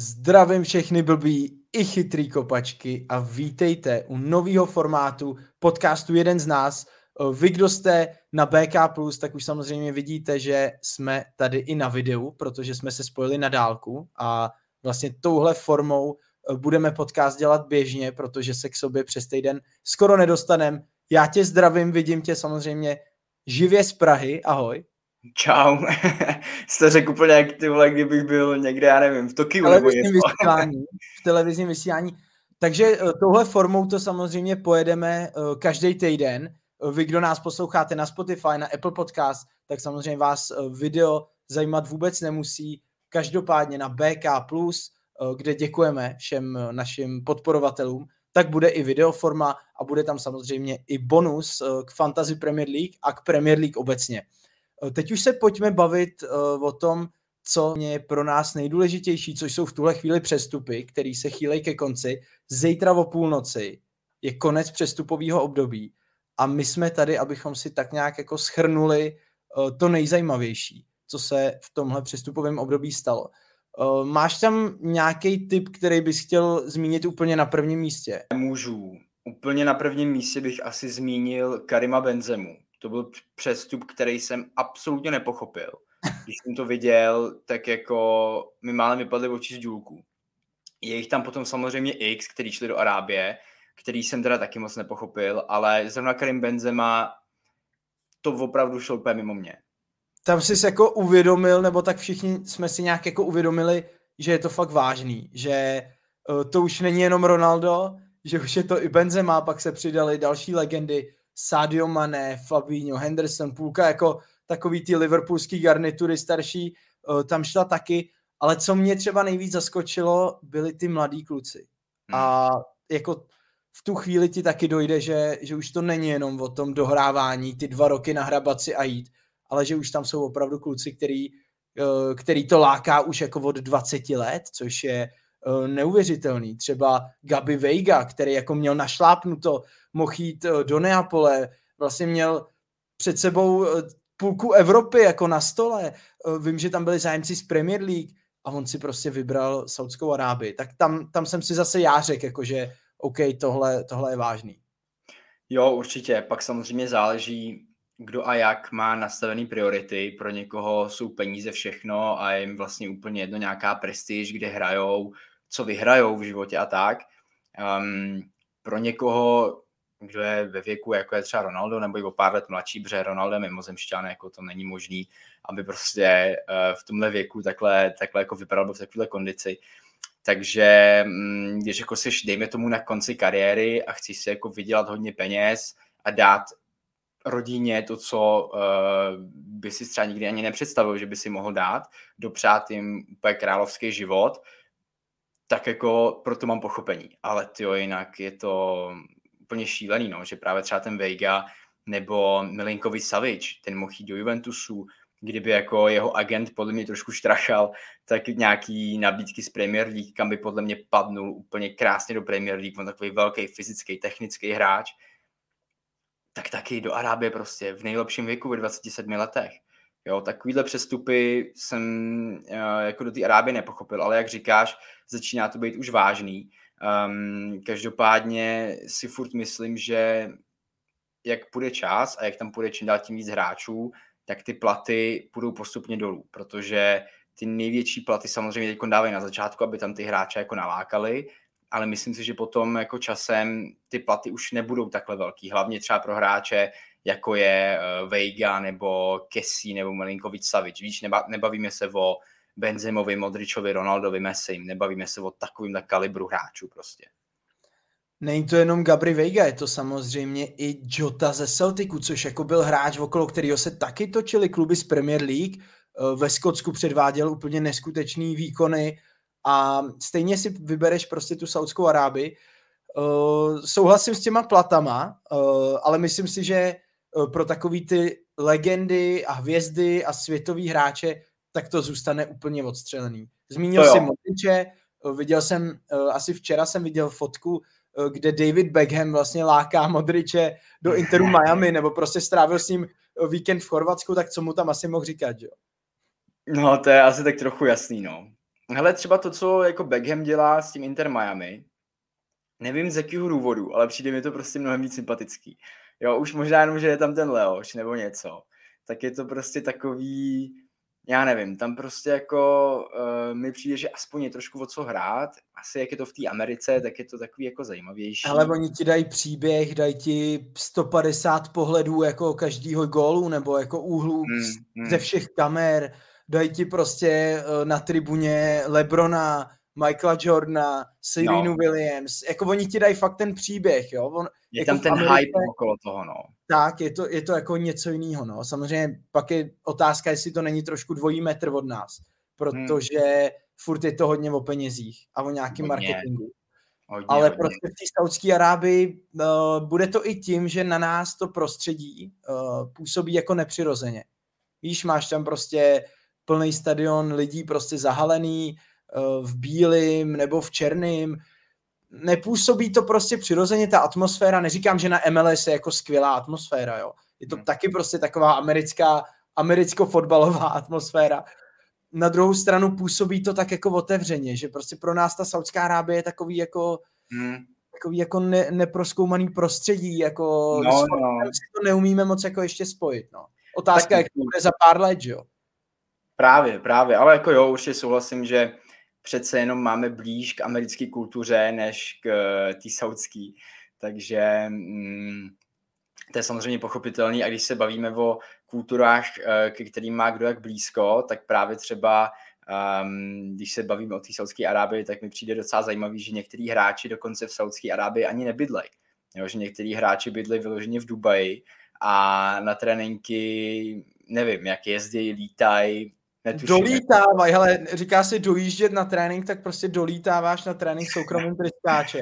Zdravím všechny blbý i chytrý kopačky a vítejte u nového formátu podcastu Jeden z nás. Vy, kdo jste na BK+, tak už samozřejmě vidíte, že jsme tady i na videu, protože jsme se spojili na dálku a vlastně touhle formou eh, budeme podcast dělat běžně, protože se k sobě přes týden skoro nedostanem. Já tě zdravím, vidím tě samozřejmě živě z Prahy, ahoj. Čau. Jste řekl úplně jak ty vole, kdybych byl někde, já nevím, v Tokiu nebo něco. Vysílání, v televizním vysílání. Takže eh, touhle formou to samozřejmě pojedeme eh, každý týden. Eh, vy, kdo nás posloucháte na Spotify, na Apple Podcast, tak samozřejmě vás video zajímat vůbec nemusí. Každopádně na BK+, kde děkujeme všem našim podporovatelům, tak bude i videoforma a bude tam samozřejmě i bonus k Fantasy Premier League a k Premier League obecně. Eh, teď už se pojďme bavit uh, o tom, co je pro nás nejdůležitější, což jsou v tuhle chvíli přestupy, které se chýlejí ke konci. Zítra o půlnoci je konec přestupového období a my jsme tady, abychom si tak nějak jako schrnuli uh, to nejzajímavější, co se v tomhle přestupovém období stalo. Máš tam nějaký tip, který bys chtěl zmínit úplně na prvním místě? Můžu. Úplně na prvním místě bych asi zmínil Karima Benzemu to byl přestup, který jsem absolutně nepochopil. Když jsem to viděl, tak jako mi málem vypadly oči z důlku. Je jich tam potom samozřejmě X, který šli do Arábie, který jsem teda taky moc nepochopil, ale zrovna Karim Benzema to opravdu šlo úplně mimo mě. Tam jsi jako uvědomil, nebo tak všichni jsme si nějak jako uvědomili, že je to fakt vážný, že eh, to už není jenom Ronaldo, že už je to i Benzema, pak se přidali další legendy, Sadio Mane, Fabinho, Henderson, půlka jako takový ty liverpoolský garnitury starší, uh, tam šla taky, ale co mě třeba nejvíc zaskočilo, byli ty mladí kluci. Hmm. A jako v tu chvíli ti taky dojde, že, že už to není jenom o tom dohrávání, ty dva roky na hrabaci a jít, ale že už tam jsou opravdu kluci, který, uh, který to láká už jako od 20 let, což je neuvěřitelný. Třeba Gabi Veiga, který jako měl našlápnuto mohl jít eh, do Neapole, vlastně měl před sebou eh, půlku Evropy jako na stole. Eh, vím, že tam byli zájemci z Premier League a on si prostě vybral Saudskou Arábii. Tak tam, tam jsem si zase já řekl, jako že OK, tohle, tohle je vážný. Jo, určitě. Pak samozřejmě záleží, kdo a jak má nastavený priority. Pro někoho jsou peníze všechno a jim vlastně úplně jedno nějaká prestiž, kde hrajou, co vyhrajou v životě a tak. Um, pro někoho kdo je ve věku, jako je třeba Ronaldo, nebo i o pár let mladší, protože Ronaldo je mimozemšťan, jako to není možný, aby prostě eh, v tomhle věku takhle, takhle jako vypadal v takové kondici. Takže mm, když jako jsi, dejme tomu, na konci kariéry a chceš si jako vydělat hodně peněz a dát rodině to, co uh, by si třeba nikdy ani nepředstavil, že by si mohl dát, dopřát jim úplně královský život, tak jako proto mám pochopení. Ale ty jinak je to úplně šílený, no, že právě třeba ten Veiga nebo Milinkovi Savič, ten mohl jít do Juventusu, kdyby jako jeho agent podle mě trošku štrachal, tak nějaký nabídky z Premier League, kam by podle mě padnul úplně krásně do Premier League, on takový velký fyzický, technický hráč, tak taky do Arábie prostě v nejlepším věku ve 27 letech. Jo, takovýhle přestupy jsem uh, jako do té Arábie nepochopil, ale jak říkáš, začíná to být už vážný. Um, každopádně si furt myslím, že jak půjde čas a jak tam půjde čím dál tím víc hráčů, tak ty platy půjdou postupně dolů, protože ty největší platy samozřejmě teď dávají na začátku, aby tam ty hráče jako nalákali, ale myslím si, že potom jako časem ty platy už nebudou takhle velký, hlavně třeba pro hráče, jako je uh, Veiga nebo Kessi nebo Malinkovič Savič. Víš, neba, nebavíme se o Benzimovi, Modričovi, Ronaldovi, Messi. Nebavíme se o takovým kalibru hráčů prostě. Není to jenom Gabri Veiga, je to samozřejmě i Jota ze Celticu, což jako byl hráč, okolo kterého se taky točili kluby z Premier League. Eh, ve Skotsku předváděl úplně neskutečný výkony a stejně si vybereš prostě tu Saudskou Arábii. Uh, souhlasím s těma platama, ale myslím si, že pro takový ty legendy a hvězdy a světový hráče tak to zůstane úplně odstřelený. Zmínil si Modriče, eh, viděl jsem, eh, asi včera jsem viděl fotku, eh, kde David Beckham vlastně láká Modriče do Interu Miami, nebo prostě strávil s ním víkend v Chorvatsku, tak co mu tam asi mohl říkat, jo? No, to je asi tak trochu jasný, no. hele, třeba to, co jako Beckham dělá s tím Inter Miami, nevím z jakého důvodu, ale přijde mi to prostě mnohem víc sympatický. Jo, už možná jenom, že je tam ten Leoš nebo něco, tak je to prostě takový, já nevím, tam prostě jako uh, mi přijde, že aspoň je trošku o co hrát. Asi jak je to v té Americe, tak je to takový jako zajímavější. Ale oni ti dají příběh, dají ti 150 pohledů jako každýho gólu nebo jako úhlu hmm, hmm. ze všech kamer, dají ti prostě uh, na tribuně Lebrona, Michaela Jordana, Serenu no. Williams, jako oni ti dají fakt ten příběh, jo. On, je jako tam ten Americe, hype okolo toho, no. Tak, je to, je to jako něco jiného, no. Samozřejmě pak je otázka, jestli to není trošku dvojí metr od nás, protože hmm. furt je to hodně o penězích a o nějakém marketingu. Hodně, Ale hodně. prostě v té Saudské Arábii uh, bude to i tím, že na nás to prostředí uh, působí jako nepřirozeně. Víš, máš tam prostě plný stadion lidí prostě zahalený, v bílém nebo v černém. Nepůsobí to prostě přirozeně ta atmosféra. Neříkám, že na MLS je jako skvělá atmosféra, jo. Je to hmm. taky prostě taková americká, americko-fotbalová atmosféra. Na druhou stranu působí to tak jako otevřeně, že prostě pro nás ta Saudská Arábie je takový jako hmm. takový jako ne, neproskoumaný prostředí, jako no, no. si to neumíme moc jako ještě spojit, no. Otázka, tak, jak to bude za pár let, jo. Právě, právě, ale jako jo, určitě souhlasím, že přece jenom máme blíž k americké kultuře než k eh, té saudské. Takže mm, to je samozřejmě pochopitelný a když se bavíme o kulturách, eh, k kterým má kdo jak blízko, tak právě třeba um, když se bavíme o té Saudské Arábii, tak mi přijde docela zajímavý, že některý hráči dokonce v Saudské Arábii ani nebydlej. Jo, že některý hráči bydlí vyloženě v Dubaji a na tréninky nevím, jak jezdí, lítají, Netuším. Dolítávaj, hele, říká se dojíždět na trénink, tak prostě dolítáváš na trénink soukromým tryskáče.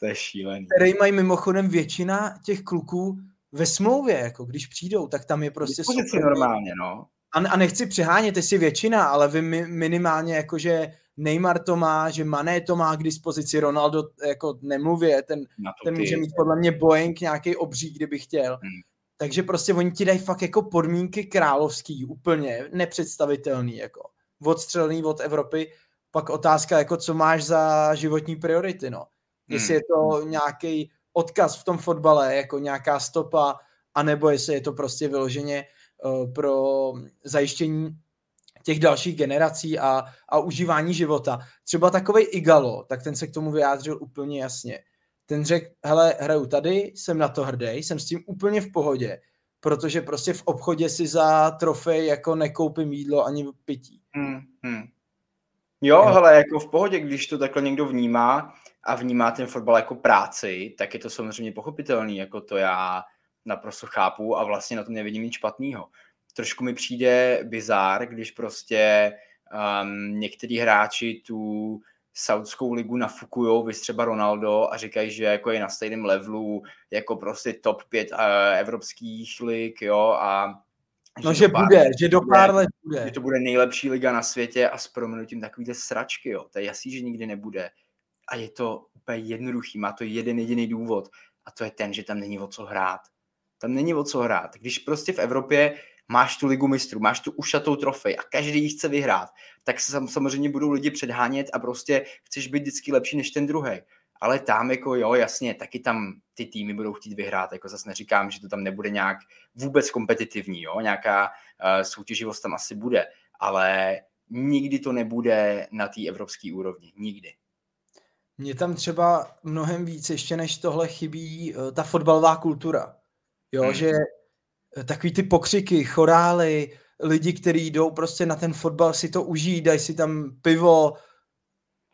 To je šílený. Který mají mimochodem většina těch kluků ve smlouvě, jako když přijdou, tak tam je prostě soukromý. normálně, no. A, a nechci přehánět, jestli většina, ale vy minimálně jakože Neymar to má, že Mané to má k dispozici, Ronaldo jako nemluvě, ten, ten může mít podle mě Boeing nějaký obří, kdyby chtěl. Hmm. Takže prostě oni ti dají fakt jako podmínky královský, úplně nepředstavitelný, jako odstřelný od Evropy. Pak otázka, jako co máš za životní priority, no. Jestli je to hmm. nějaký odkaz v tom fotbale, jako nějaká stopa, anebo jestli je to prostě vyloženě uh, pro zajištění těch dalších generací a, a užívání života. Třeba takový Igalo, tak ten se k tomu vyjádřil úplně jasně ten řekl, hele, hraju tady, jsem na to hrdý, jsem s tím úplně v pohodě, protože prostě v obchodě si za trofej jako nekoupím jídlo ani pití. Hmm, hmm. Jo, jo, hele, jako v pohodě, když to takhle někdo vnímá a vnímá ten fotbal jako práci, tak je to samozřejmě pochopitelný, jako to já naprosto chápu a vlastně na tom nevidím nic špatného. Trošku mi přijde bizár, když prostě um, některý hráči tu Saudskou ligu nafukujou, vy třeba Ronaldo a říkají, že jako je na stejném levelu jako prostě top 5 uh, eh, evropských lig, jo, a No, že, že bude, let že do pár let bude. Že to bude nejlepší liga na světě a s proměnutím takovýhle sračky, jo. To je jasný, že nikdy nebude. A je to úplně jednoduchý, má to jeden jediný důvod a to je ten, že tam není o co hrát. Tam není o co hrát. Když prostě v Evropě máš tu ligu mistrů, máš tu ušatou trofej a každý ji chce vyhrát, tak se samozřejmě budou lidi předhánět a prostě chceš být vždycky lepší než ten druhý. Ale tam jako jo, jasně, taky tam ty týmy budou chtít vyhrát, jako zase neříkám, že to tam nebude nějak vůbec kompetitivní, jo, nějaká uh, soutěživost tam asi bude, ale nikdy to nebude na té evropské úrovni, nikdy. Mně tam třeba mnohem víc ještě než tohle chybí uh, ta fotbalová kultura. Jo, hmm. že takový ty pokřiky, chorály, lidi, kteří jdou prostě na ten fotbal si to užijí, dají si tam pivo.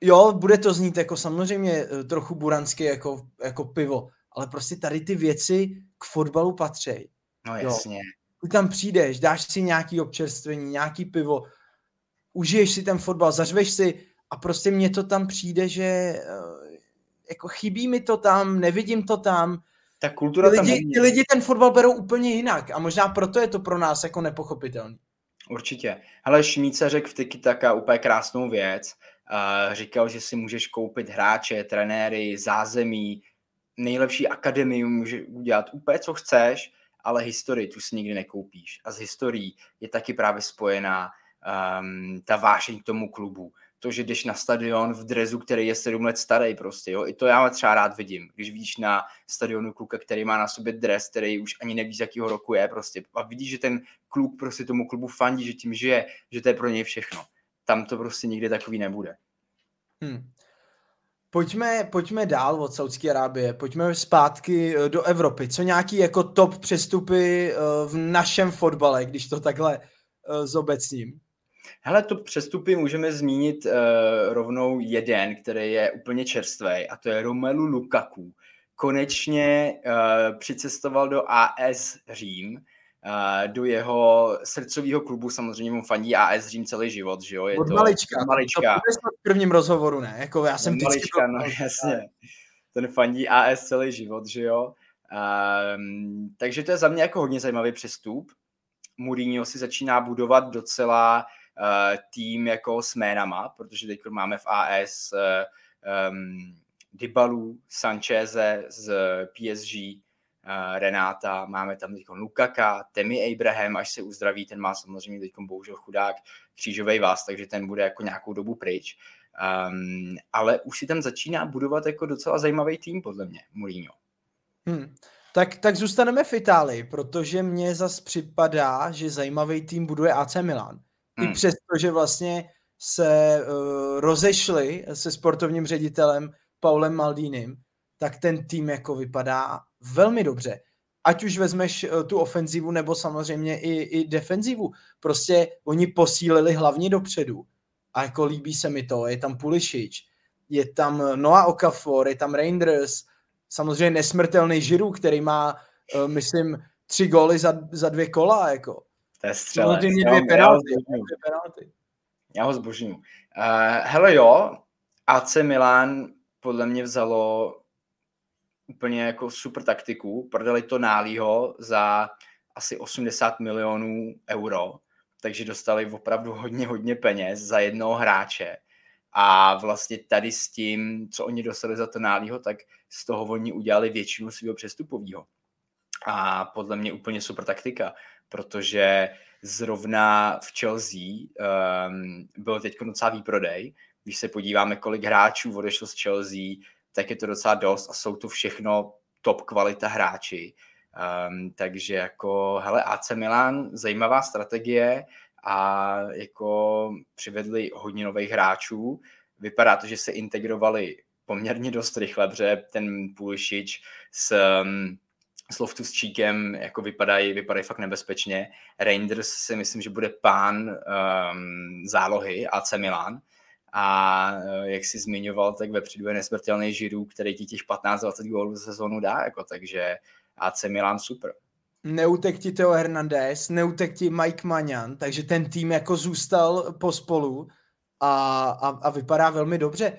Jo, bude to znít jako samozřejmě eh, trochu buransky jako, jako pivo, ale prostě tady ty věci k fotbalu patří. No jasně. Jo. Ty tam přijdeš, dáš si nějaký občerstvení, nějaký pivo, užiješ si ten fotbal, zařveš si a prostě mně to tam přijde, že eh, jako chybí mi to tam, nevidím to tam, ta kultura ty lidi, tam ty lidi ten fotbal berou úplně jinak a možná proto je to pro nás jako nepochopitelný. Určitě. Hele, Šmíce řekl v Tiki Taka úplně krásnou věc. Uh, říkal, že si můžeš koupit hráče, trenéry, zázemí, nejlepší akademii může udělat úplně, co chceš, ale historii tu si nikdy nekoupíš. A s historií je taky právě spojená um, ta vášeň k tomu klubu to, že jdeš na stadion v drezu, který je sedm let starý prostě, jo. I to já třeba rád vidím, když vidíš na stadionu kluka, který má na sobě dres, který už ani neví, z jakého roku je prostě. A vidíš, že ten kluk prostě tomu klubu fandí, že tím žije, že to je pro něj všechno. Tam to prostě nikdy takový nebude. Hmm. Pojďme, pojďme dál od Saudské Arábie, pojďme zpátky eh, do Evropy. Co nějaký jako top přestupy eh, v našem fotbale, když to takhle eh, zobecním? Hele, to přestupy můžeme zmínit uh, rovnou jeden, který je úplně čerstvý, a to je Romelu Lukaku. Konečně uh, přicestoval do AS Řím, uh, do jeho srdcového klubu, samozřejmě mu fandí AS Řím celý život, že jo? Je od to, malička, malička. To v prvním rozhovoru, ne? Jako já jsem malička, no jasně. Ten fandí AS celý život, že jo? Um, takže to je za mě jako hodně zajímavý přestup. Mourinho si začíná budovat docela uh, tým jako s jménama, protože teď máme v AS um, Dybalu, Sancheze z PSG, uh, Renáta, máme tam teď Lukaka, Temi Abraham, až se uzdraví, ten má samozřejmě teď bohužel chudák křížový vás, takže ten bude jako nějakou dobu pryč. Um, ale už si tam začíná budovat jako docela zajímavý tým, podle mě, Mourinho. Hmm. Tak, tak zůstaneme v Itálii, protože mně zas připadá, že zajímavý tým buduje AC Milan. Hmm. I přesto, že vlastně se uh, rozešli se sportovním ředitelem Paulem Maldínem, tak ten tým jako vypadá velmi dobře. Ať už vezmeš uh, tu ofenzivu, nebo samozřejmě i, i defenzivu. Prostě oni posílili hlavně dopředu. A jako líbí se mi to. Je tam Pulišič, je tam Noah Okafor, je tam Reinders, samozřejmě nesmrtelný Žiru, který má, uh, myslím, tři góly za, za dvě kola. Jako. To je střelec. Samozřejmě dvě penalty. Dvě penalty. Já ho zbožňuji. Uh, hele jo, AC Milan podle mě vzalo úplně jako super taktiku. Prodali to Nálího za asi 80 milionů euro, takže dostali opravdu hodně, hodně peněz za jednoho hráče. A vlastně tady s tím, co oni dostali za to Nálího, tak z toho oni udělali většinu svého přestupového. A podle mě úplně super taktika protože zrovna v Chelsea um, byl teď docela výprodej. Když se podíváme, kolik hráčů odešlo z Chelsea, tak je to docela dost a jsou to všechno top kvalita hráči. Um, takže jako, hele, AC Milan, zajímavá strategie a jako přivedli hodně nových hráčů. Vypadá to, že se integrovali poměrně dost rychle, protože ten Pulisic s um, s Loftus-Cheekem jako vypadají, vypadají fakt nebezpečně. Reinders si myslím, že bude pán um, zálohy AC Milan. A uh, jak si zmiňoval, tak vepředu je nesmrtelný Žiru, který ti těch 15-20 gólů za sezónu dá, jako, takže AC Milan super. Neutek ti Teo Hernandez, neutek ti Mike Magnan, takže ten tým jako zůstal pospolu a, a, a vypadá velmi dobře.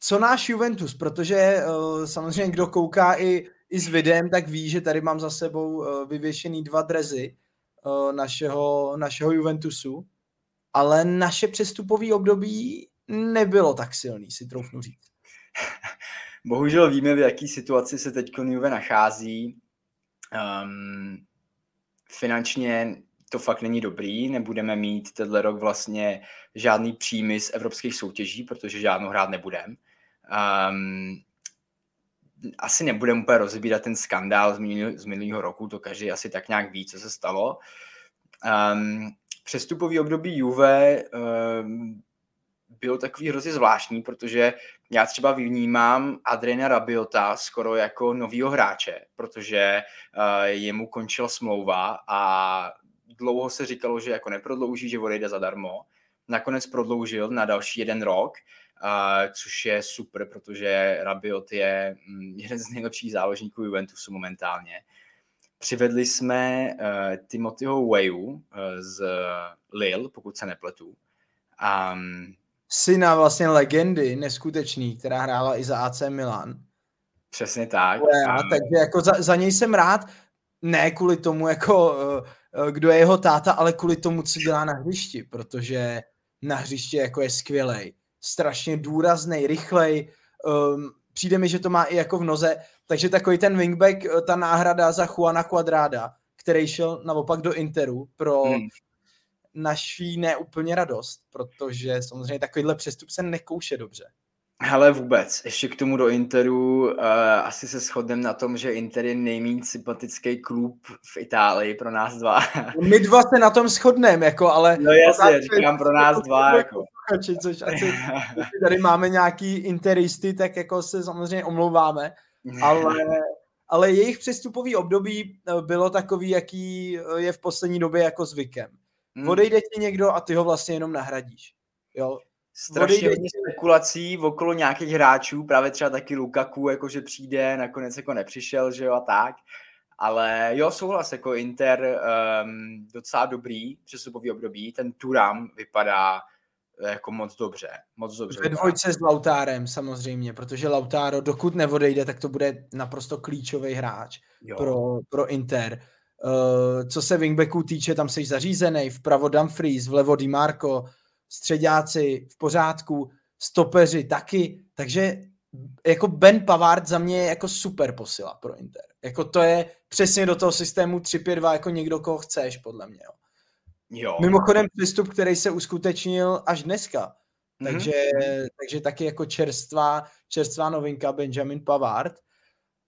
Co náš Juventus, protože uh, samozřejmě kdo kouká i i s videem, tak ví, že tady mám za sebou uh, vyvěšený dva drezy uh, našeho, našeho Juventusu, ale naše přestupové období nebylo tak silný, si troufnu říct. Bohužel víme, v jaký situaci se teď Juve nachází. Um, finančně to fakt není dobrý, nebudeme mít tenhle rok vlastně žádný příjmy z evropských soutěží, protože žádnou hrát nebudeme. Um, asi nebudeme úplně rozbírat ten skandál z, minulý, z minulého roku, to každý asi tak nějak ví, co se stalo. Um, přestupový období Juve um, byl takový hrozně zvláštní, protože já třeba vnímám Adriana Rabiota skoro jako novýho hráče, protože uh, jemu končila smlouva a dlouho se říkalo, že jako neprodlouží, že odejde zadarmo. Nakonec prodloužil na další jeden rok což je super, protože Rabiot je mm, jeden z nejlepších záložníků Juventusu momentálně. Přivedli jsme uh, Timothyho Wayu uh, z Lille, pokud se nepletu. Um, Syna vlastně legendy, neskutečný, která hrála i za AC Milan. Přesně tak. Já, takže jako za, za něj jsem rád, ne kvůli tomu, jako, uh, kdo je jeho táta, ale kvůli tomu, co dělá na hřišti, protože na hřišti jako je skvělej strašně důrazný, rychlej, um, přijde mi, že to má i jako v noze, takže takový ten wingback, eh, ta náhrada za Juana Quadrada, který šel naopak do Interu pro, hmm. naší neúplně radost, protože samozřejmě takovýhle přestup se nekouše dobře. Hele, vůbec. Ještě k tomu do Interu uh, asi se shodneme na tom, že Inter je nejméně sympatický klub v Itálii pro nás dva. My dva se na tom shodneme, jako, ale... No jasně, říkám pro nás dva, jako. Což asi tady máme nějaký interisty, tak jako se samozřejmě omlouváme, ale, ale jejich přestupový období eh, bylo takový, jaký eh, je v poslední době jako zvykem. Hmm. Odejde ti někdo a ty ho vlastně jenom nahradíš. Jo, strašně hodně spekulací okolo nějakých hráčů, právě třeba taky Lukaku, jakože přijde, nakonec jako nepřišel, že jo, a tak. Ale jo, souhlas, jako Inter um, docela dobrý přestupový období, ten Turam vypadá jako moc dobře, moc dobře. Ve dvojce s Lautárem samozřejmě, protože Lautaro, dokud neodejde, tak to bude naprosto klíčový hráč pro, pro Inter. Uh, co se wingbacků týče, tam jsi zařízený, vpravo Dumfries, vlevo Di Marco, středáci v pořádku, stopeři taky, takže jako Ben Pavard za mě je jako super posila pro Inter. Jako to je přesně do toho systému 3-5-2 jako někdo, koho chceš, podle mě. Jo. Jo. Mimochodem přístup, který se uskutečnil až dneska. Mm-hmm. Takže, takže taky jako čerstvá, čerstvá novinka Benjamin Pavard.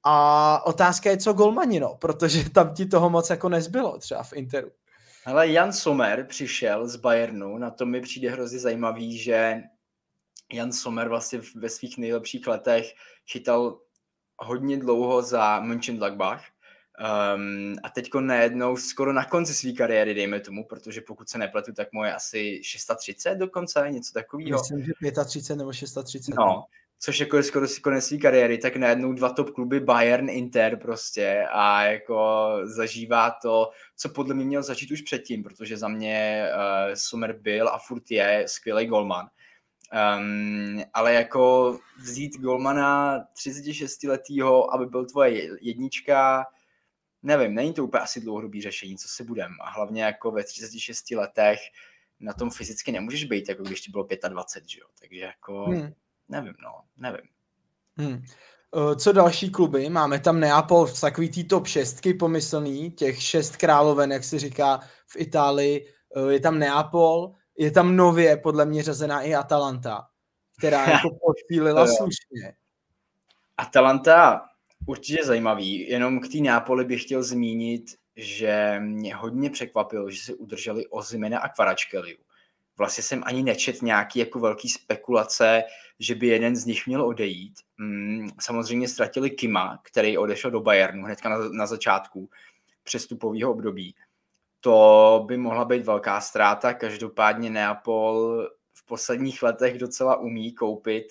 A otázka je, co golmani, no, protože tam ti toho moc jako nezbylo třeba v Interu. Ale Jan Sommer přišel z Bayernu, na to mi přijde hrozně zajímavý, že Jan Sommer vlastně ve svých nejlepších letech chytal hodně dlouho za Mönchengladbach um, a teďko najednou skoro na konci své kariéry, dejme tomu, protože pokud se nepletu, tak moje asi 630 dokonce, něco takového. Myslím, že 35 nebo 630. No, což jako je skoro si konec své kariéry, tak najednou dva top kluby Bayern, Inter prostě a jako zažívá to, co podle mě měl začít už předtím, protože za mě uh, Sommer byl a furt je skvělý golman. Um, ale jako vzít golmana 36 letýho, aby byl tvoje jednička, nevím, není to úplně asi dlouhodobý řešení, co si budem. A hlavně jako ve 36 letech na tom fyzicky nemůžeš být, jako když ti bylo 25, že jo? Takže jako... Hmm nevím, no, nevím. Hmm. Co další kluby? Máme tam Neapol v takový tý top šestky pomyslný, těch šest královen, jak se říká v Itálii. Je tam Neapol, je tam nově podle mě řazená i Atalanta, která jako podpílila slušně. Atalanta určitě zajímavý, jenom k té Neapoli bych chtěl zmínit, že mě hodně překvapilo, že se udrželi Ozimena a Kvaračkeliu vlastně jsem ani nečet nějaký jako velký spekulace, že by jeden z nich měl odejít. Mm, samozřejmě ztratili Kima, který odešel do Bayernu hnedka na, na začátku přestupového období. To by mohla být velká ztráta, každopádně Neapol v posledních letech docela umí koupit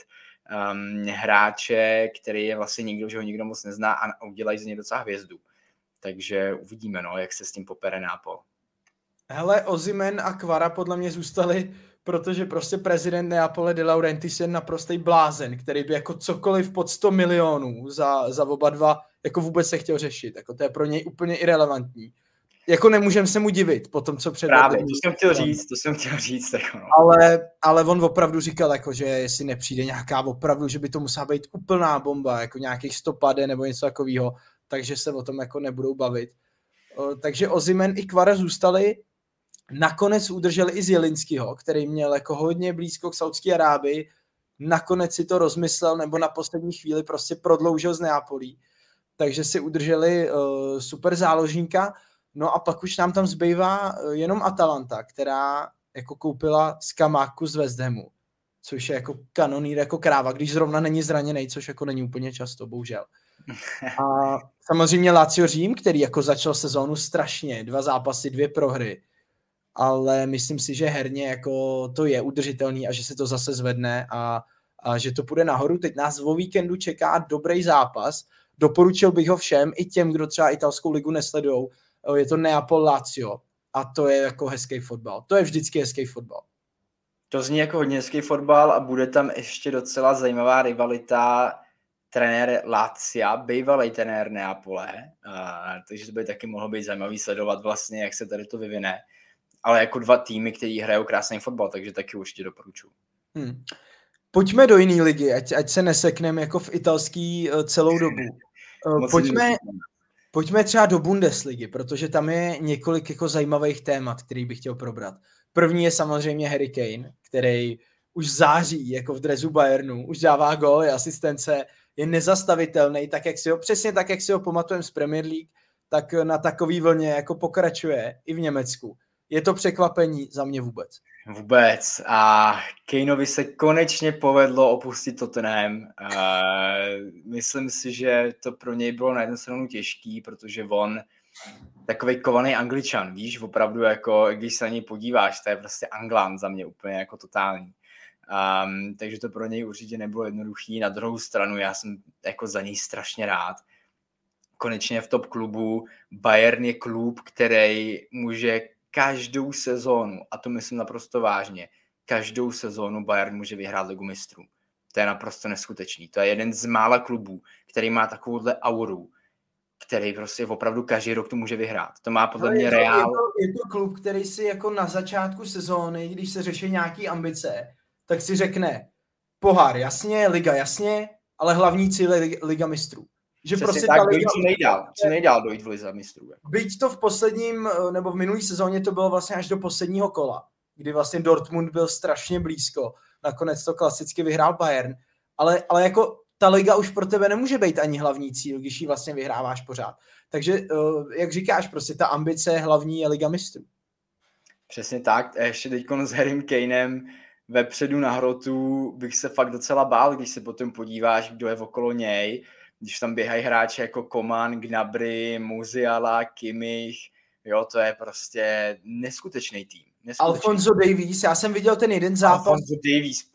um, hráče, který je vlastně nikdo, že ho nikdo moc nezná a udělají z něj docela hvězdu. Takže uvidíme, no, jak se s tím popere Neapol. Hele, Ozimen a Kvara podle mě zůstali, protože prostě prezident Neapole de Laurentiis je naprostý blázen, který by jako cokoliv pod 100 milionů za, za oba dva jako vůbec se chtěl řešit. Jako to je pro něj úplně irrelevantní. Jako nemůžeme se mu divit po tom, co předvedl. Právě, to jsem chtěl říct, to jsem chtěl říct. Jako no. ale, ale on opravdu říkal, jako, že jestli nepřijde nějaká opravdu, že by to musela být úplná bomba, jako nějakých stopade nebo něco takového, takže se o tom jako nebudou bavit. Takže Ozimen i Kvara zůstali, Nakonec udrželi i Zielinskýho, který měl jako hodně blízko k Saudské Arábii, nakonec si to rozmyslel nebo na poslední chvíli prostě prodloužil z Neapolí. Takže si udrželi uh, super záložníka. No a pak už nám tam zbývá uh, jenom Atalanta, která jako koupila z Kamáku z West Hamu, což je jako kanonýr jako kráva, když zrovna není zraněný, což jako není úplně často, bohužel. A samozřejmě Lazio Řím, který jako začal sezónu strašně, dva zápasy, dvě prohry ale myslím si, že herně jako to je udržitelný a že se to zase zvedne a, a že to půjde nahoru. Teď nás o víkendu čeká dobrý zápas. Doporučil bych ho všem, i těm, kdo třeba italskou ligu nesledují. Je to Neapol Lazio a to je jako hezký fotbal. To je vždycky hezký fotbal. To zní jako hodně hezký fotbal a bude tam ještě docela zajímavá rivalita trenér Lazia, bývalý trenér Neapole, uh, takže to by taky mohlo být zajímavý sledovat vlastně, jak se tady to vyvine ale jako dva týmy, který hrajou krásný fotbal, takže taky určitě doporučuji. Hmm. Pojďme do jiné ligy, ať, ať se nesekneme jako v italský uh, celou dobu. Uh, pojďme, pojďme třeba do Bundesligy, protože tam je několik jako zajímavých témat, který bych chtěl probrat. První je samozřejmě Harry Kane, který už září jako v drezu Bayernu, už dává góly, asistence, je nezastavitelný, tak jak si ho, přesně tak, jak si ho pamatujeme z Premier League, tak na takový vlně jako pokračuje i v Německu. Je to překvapení za mě vůbec. Vůbec. A Kaneovi se konečně povedlo opustit Tottenham. Uh, myslím si, že to pro něj bylo na jednu stranu těžký, protože on takový kovaný angličan, víš, opravdu jako, když se na něj podíváš, to je prostě anglán za mě úplně jako totální. Um, takže to pro něj určitě nebylo jednoduchý. Na druhou stranu já jsem jako za něj strašně rád. Konečně v top klubu. Bayern je klub, který může každou sezónu, a to myslím naprosto vážně, každou sezónu Bayern může vyhrát ligu mistrů. To je naprosto neskutečný. To je jeden z mála klubů, který má takovouhle auru, který prostě opravdu každý rok to může vyhrát. To má podle no, mě je to, reál. Je to, je to klub, který si jako na začátku sezóny, když se řeší nějaký ambice, tak si řekne pohár jasně, liga jasně, ale hlavní cíl je liga mistrů. Že Přesně prostě tak, ta liga... co nejdál, co nejdál dojít v lize mistrů. Byť to v posledním, eh, nebo v minulý sezóně to bylo vlastně až do posledního kola, kdy vlastně Dortmund byl strašně blízko. Nakonec to klasicky vyhrál Bayern. Ale, ale jako ta liga už pro tebe nemůže být ani hlavní cíl, když ji vlastně vyhráváš pořád. Takže, eh, jak říkáš, prostě ta ambice hlavní je liga mistrů. Přesně tak. A ještě teď s Harrym Kanem vepředu na hrotu bych se fakt docela bál, když se potom podíváš, kdo je okolo něj. Když tam běhají hráči jako Koman, Gnabry, Muziala, Kimmich, jo, to je prostě neskutečný tým. Neskutečný. Alfonso Davies, já jsem viděl ten jeden zápas. Alfonso Davies.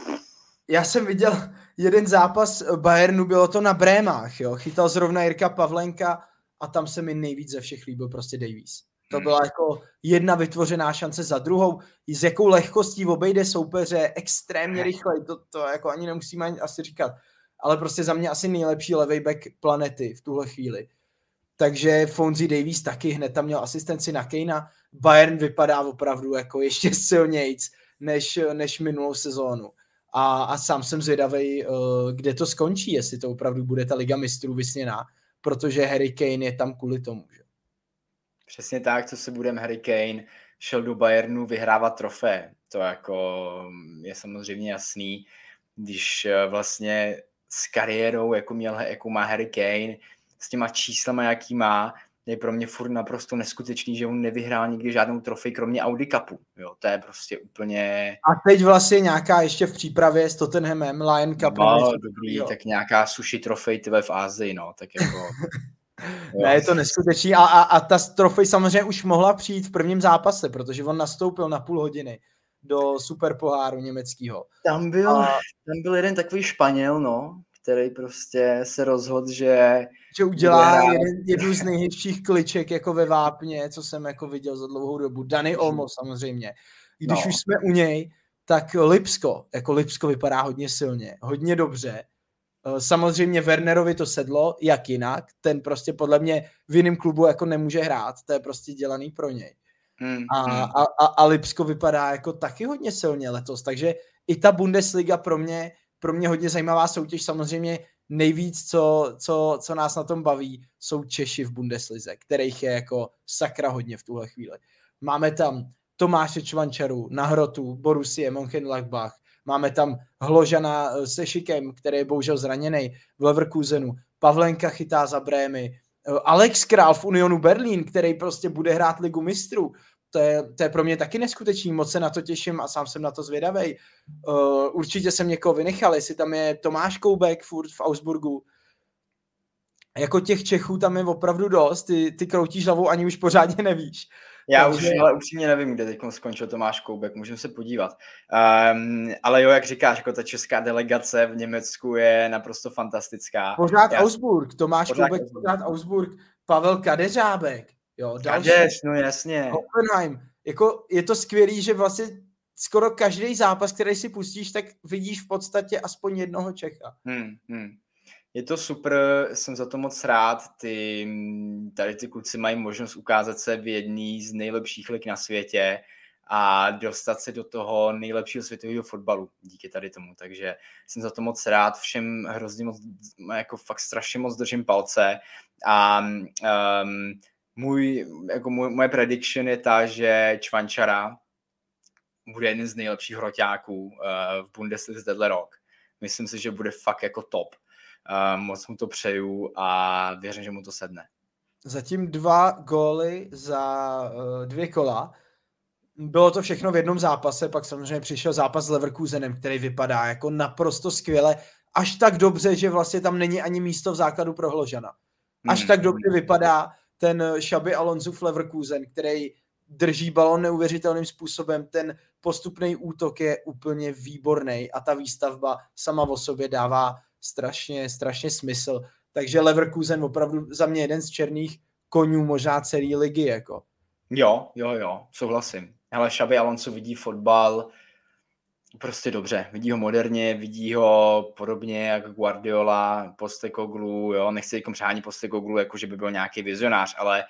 Já jsem viděl jeden zápas Bayernu, bylo to na Brémách, jo. Chytal zrovna Jirka Pavlenka a tam se mi nejvíc ze všech líbil prostě Davies. To hmm. byla jako jedna vytvořená šance za druhou. S jakou lehkostí obejde soupeře, extrémně rychle, to, to jako ani nemusíme ani asi říkat. Ale prostě za mě asi nejlepší levý back planety v tuhle chvíli. Takže Fonzie Davies taky hned tam měl asistenci na Kejna. Bayern vypadá opravdu jako ještě silnějc než, než minulou sezónu. A, a sám jsem zvědavý, uh, kde to skončí, jestli to opravdu bude ta Liga mistrů vysněná, protože Harry Kane je tam kvůli tomu. Že? Přesně tak, co se budeme Harry Kane šel do Bayernu vyhrávat trofé. To jako je samozřejmě jasný, když eh, vlastně s kariérou, jako, měl, jako má Harry Kane, s těma číslama, jaký má, je pro mě furt naprosto neskutečný, že on nevyhrál nikdy žádnou trofej, kromě Audi Cupu. Jo, to je prostě úplně... A teď vlastně nějaká ještě v přípravě s Tottenhamem, Lion Cup. No, dobrý, jo. tak nějaká sushi trofej tyhle v Ázii, no, tak jako... ne, je to neskutečný. A, a, a ta trofej samozřejmě už mohla přijít v prvním zápase, protože on nastoupil na půl hodiny do super poháru německého. Tam byl, a... tam byl jeden takový Španěl, no, který prostě se rozhodl, že... Že udělá jeden, jednu z nejhezčích kliček jako ve Vápně, co jsem jako viděl za dlouhou dobu. Dany Olmo samozřejmě. Když no. už jsme u něj, tak Lipsko, jako Lipsko vypadá hodně silně, hodně dobře. Eh, samozřejmě Wernerovi to sedlo, jak jinak. Ten prostě podle mě v jiném klubu jako nemůže hrát, to je prostě dělaný pro něj. Hmm, a, hmm. a, a, a Lipsko vypadá jako taky hodně silně letos, takže i ta Bundesliga pro mě pro mě hodně zajímavá soutěž. Samozřejmě nejvíc, co, co, co nás na tom baví, jsou Češi v Bundeslize, kterých je jako sakra hodně v tuhle chvíli. Máme tam Tomáše Čvančaru na hrotu, Borussie Mönchengladbach, máme tam Hložana eh, se Šikem, který je bohužel zraněný v Leverkusenu, Pavlenka chytá za Brémy, Alex Král v Unionu Berlín, který prostě bude hrát ligu mistrů to je, to je pro mě taky neskutečný, moc se na to těším a sám jsem na to zvědavý. Uh, určitě jsem někoho vynechal, jestli tam je Tomáš Koubek furt v Augsburgu. Jako těch Čechů tam je opravdu dost, ty, ty kroutíš hlavou, ani už pořádně nevíš. Já Takže... už ale upřímně nevím, kde teď skončil Tomáš Koubek, můžeme se podívat. Um, ale jo, jak říkáš, jako ta česká delegace v Německu je naprosto fantastická. Pořád Já... Augsburg, Tomáš pořád Koubek, Augsburg. pořád Augsburg, Pavel Kadeřábek, Jo, další. Kadeř, no jasně. Hoffenheim. Jako je to skvělý, že vlastně skoro každý zápas, který si pustíš, tak vidíš v podstatě aspoň jednoho Čecha. Hmm, hmm. Je to super, jsem za to moc rád. Ty, tady ty kluci mají možnost ukázat se v jedný z nejlepších lig na světě a dostat se do toho nejlepšího světového fotbalu díky tady tomu. Takže jsem za to moc rád, všem hrozně moc, jako fakt strašně moc držím palce a um, můj, jako můj, moje prediction je ta, že Čvančara bude jeden z nejlepších hroťáků uh, v Bundeslize tenhle rok. Myslím si, že bude fakt jako top. Uh, moc mu to přeju a věřím, že mu to sedne. Zatím dva góly za uh, dvě kola. Bylo to všechno v jednom zápase, pak samozřejmě přišel zápas s Leverkusenem, který vypadá jako naprosto skvěle, až tak dobře, že vlastně tam není ani místo v základu pro Hložana. Až hmm. tak dobře vypadá ten Šaby Alonso Leverkusen, který drží balon neuvěřitelným způsobem, ten postupný útok je úplně výborný a ta výstavba sama o sobě dává strašně, strašně smysl. Takže Leverkusen opravdu za mě jeden z černých konňů možná celé ligy. Jako. Jo, jo, jo, souhlasím. Ale Šaby Alonso vidí fotbal prostě dobře. Vidí ho moderně, vidí ho podobně jak Guardiola, Postekoglu, jo, nechci jako přání Postekoglu, jako že by byl nějaký vizionář, ale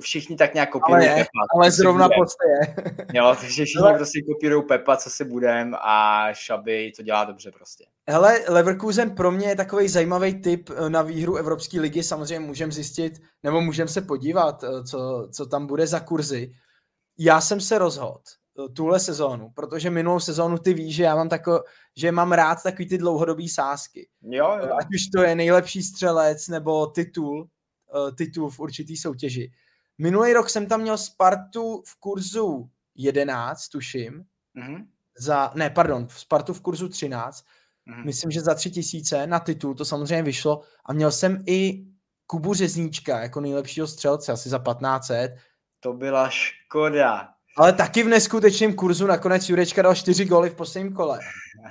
všichni tak nějak kopírují ale, Pepa. Ale zrovna Poste je. jo, takže všichni ale... prostě kopírují Pepa, co si budem a Šaby to dělá dobře prostě. Hele, Leverkusen pro mě je takový zajímavý typ eh, na výhru Evropské ligy, samozřejmě můžeme zjistit, nebo můžeme se podívat, eh, co, co tam bude za kurzy. Já jsem se rozhodl, Eh, tuhle sezónu, protože minulou sezónu ty víš, že já mám tako, že mám rád takový ty dlouhodobý sázky. Jo, jo. Ať už to je nejlepší střelec nebo titul, titul v určitý soutěži. Minulý rok jsem tam měl Spartu v kurzu 11, tuším. Mm-hmm. Za, ne, pardon, Spartu v kurzu 13. Mm-hmm. Myslím, že za tři tisíce na titul, to samozřejmě vyšlo. A měl jsem i Kubu Řezníčka jako nejlepšího střelce, asi za 1500. To byla škoda. Ale taky v neskutečném kurzu nakonec Jurečka dal čtyři góly v posledním kole.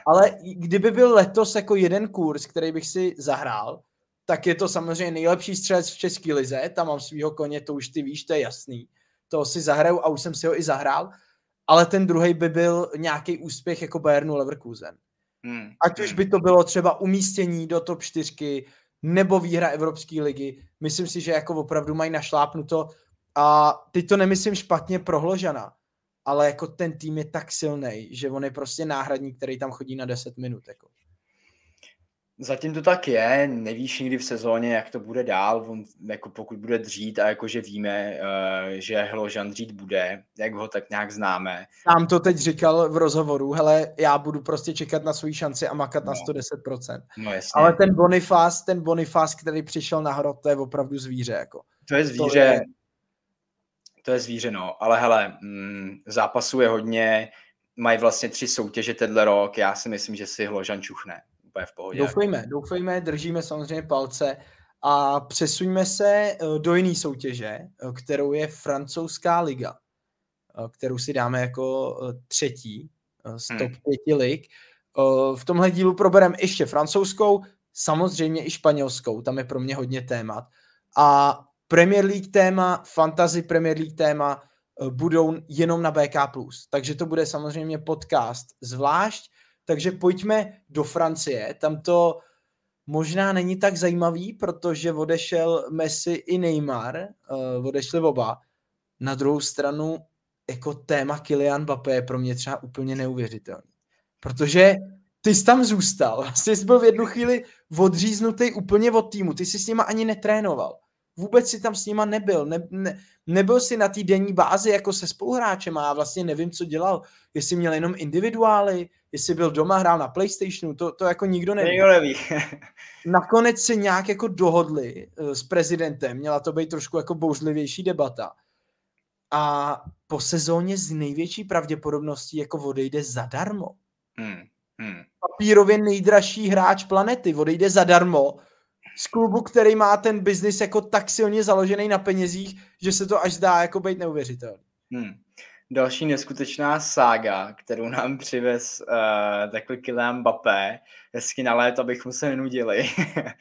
Ale kdyby byl letos jako jeden kurz, který bych si zahrál, tak je to samozřejmě nejlepší střelec v České lize, tam mám svého koně, to už ty víš, to je jasný. To si zahraju a už jsem si ho i zahrál, ale ten druhý by byl nějaký úspěch jako Bayernu Leverkusen. Hmm. Ať už by to bylo třeba umístění do top 4 nebo výhra Evropské ligy. Myslím si, že jako opravdu mají našlápnuto a teď to nemyslím špatně pro Hložana, ale jako ten tým je tak silný, že on je prostě náhradník, který tam chodí na 10 minut. Jako. Zatím to tak je, nevíš nikdy v sezóně, jak to bude dál, on, jako pokud bude dřít a jakože víme, uh, že Hložan dřít bude, jak ho tak nějak známe. Sám to teď říkal v rozhovoru, hele, já budu prostě čekat na svou šanci a makat no. na 110%. No jasně. Ale ten Bonifaz, ten Bonifaz, který přišel na hrot, to je opravdu zvíře. Jako. To je zvíře, to je to je zvíře, no. Ale hele, mm, zápasů je hodně, mají vlastně tři soutěže tenhle rok, já si myslím, že si Hložan čuchne. Úplně v pohodě. Doufejme, doufejme, držíme samozřejmě palce a přesuňme se eh, do jiné soutěže, eh, kterou je francouzská liga, eh, kterou si dáme jako třetí z top hmm. pěti lig. V tomhle dílu probereme ještě francouzskou, samozřejmě i španělskou, tam je pro mě hodně témat. A Premier League téma, Fantasy Premier League téma budou jenom na BK+. Takže to bude samozřejmě podcast zvlášť. Takže pojďme do Francie. Tam to možná není tak zajímavý, protože odešel Messi i Neymar, uh, odešli oba. Na druhou stranu jako téma Kylian Mbappé je pro mě třeba úplně neuvěřitelný. Protože ty jsi tam zůstal, vlastně jsi byl v jednu chvíli odříznutý úplně od týmu, ty jsi s nima ani netrénoval vůbec si tam s nima nebyl, ne, ne, nebyl si na té denní bázi jako se spoluhráčem a já vlastně nevím, co dělal, jestli měl jenom individuály, jestli byl doma, hrál na Playstationu, to, to jako nikdo neví. Nikdo neví. Nakonec se nějak jako dohodli uh, s prezidentem, měla to být trošku jako bouřlivější debata a po sezóně z největší pravděpodobností jako odejde zadarmo. Hmm. Hmm. Papírově nejdražší hráč planety odejde zadarmo z klubu, který má ten biznis jako tak silně založený na penězích, že se to až zdá jako být neuvěřitelný. Hmm. Další neskutečná sága, kterou nám přivez uh, takový Kylian Mbappé, hezky na léto, abychom se nenudili.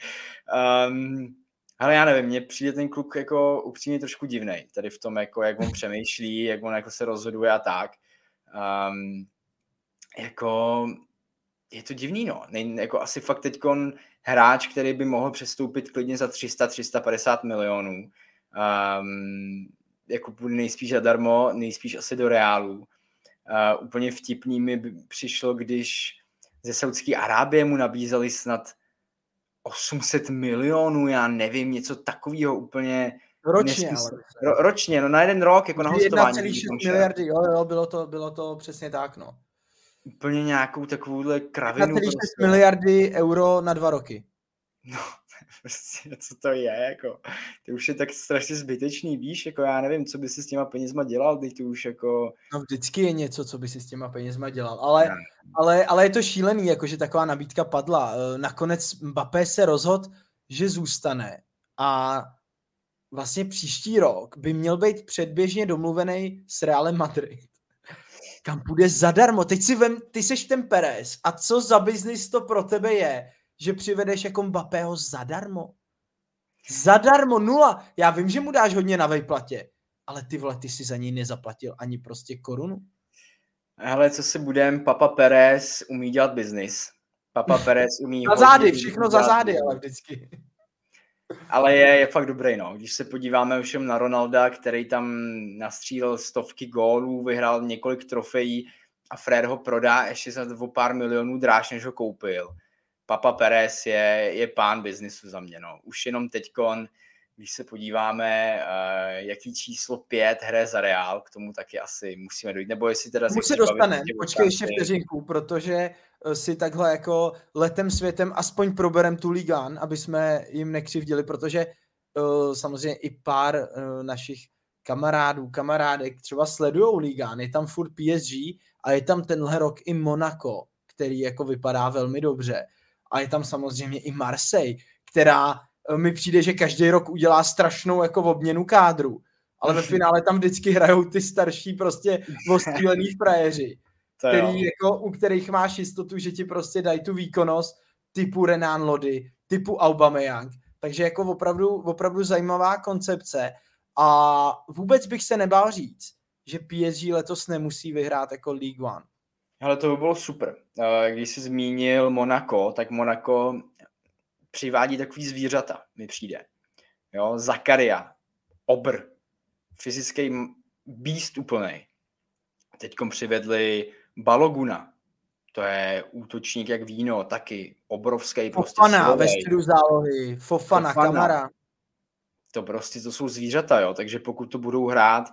um, ale já nevím, mně přijde ten kluk jako upřímně trošku divný, tady v tom, jako, jak on přemýšlí, jak on jako se rozhoduje a tak. Um, jako je to divný, no. Ne, jako asi fakt teď hráč, který by mohl přestoupit klidně za 300-350 milionů. Um, jako bude nejspíš zadarmo, nejspíš asi do Reálu. Uh, úplně vtipný mi přišlo, když ze Saudské Arábie mu nabízeli snad 800 milionů, já nevím, něco takového úplně Ročně, ale. Ro, ročně, no na jeden rok, jako na hostování. 1,6 miliardy, jo, jo, bylo to, bylo to přesně tak, no. Úplně nějakou takovouhle kravinu. 1,6 prostě. miliardy euro na dva roky. No, prostě, co to je, jako, to už je tak strašně zbytečný, víš, jako já nevím, co by si s těma penězma dělal, teď to už jako... No vždycky je něco, co by si s těma penězma dělal, ale, ale, ale je to šílený, jako že taková nabídka padla. E, nakonec Mbappé se rozhodl, že zůstane a vlastně příští rok by měl být předběžně domluvený s Realem Madrid. Kam půjde zadarmo. Teď si vem, ty seš ten Perez a co za biznis to pro tebe je, že přivedeš jako Mbappého zadarmo? Zadarmo, nula. Já vím, že mu dáš hodně na vejplatě, ale ty vole, ty si za něj nezaplatil ani prostě korunu. Ale co si budem, Papa Perez umí dělat biznis. Papa Perez umí... za zády, všechno za zády, ale vždycky. Ale je, je fakt dobrý, no. Když se podíváme už na Ronalda, který tam nastřílel stovky gólů, vyhrál několik trofejí a Fred ho prodá ještě za o pár milionů dráž, než ho koupil Papa Perez je, je pán biznisu za mě. No. Už jenom teďkon, když se podíváme, uh, jaký číslo pět hraje za Real, k tomu taky asi musíme dojít. Nebo jestli teda... Už se dostane, počkej ještě vteřinku, protože eh, si takhle jako letem světem aspoň proberem tu Ligan, aby jsme jim nekřivdili, protože uh, samozřejmě i pár našich kamarádů, kamarádek třeba sledujou Ligan, je tam furt PSG a je tam tenhle rok i Monaco, který jako vypadá velmi dobře a je tam samozřejmě i Marseille, která eh, mi přijde, že každý rok udělá strašnou jako obměnu kádru, ale ve finále tam vždycky hrajou ty starší prostě ostřílený frajeři, který jako, u kterých máš jistotu, že ti prostě dají tu výkonnost typu Renan Lody, typu Aubameyang, takže jako opravdu, opravdu zajímavá koncepce. A vůbec bych se nebál říct, že PSG letos nemusí vyhrát jako League One. Ale to by bylo super. Eh, když jsi zmínil Monako, tak Monako přivádí takový zvířata, mi přijde. Jo, Zakaria, obr, fyzický beast úplný. Teďkom přivedli Baloguna, to je útočník jak víno, taky obrovský. Prostě Fofana prostě ve středu zálohy, Fofana, Fofana, Kamara. To prostě, to jsou zvířata, jo, takže pokud to budou hrát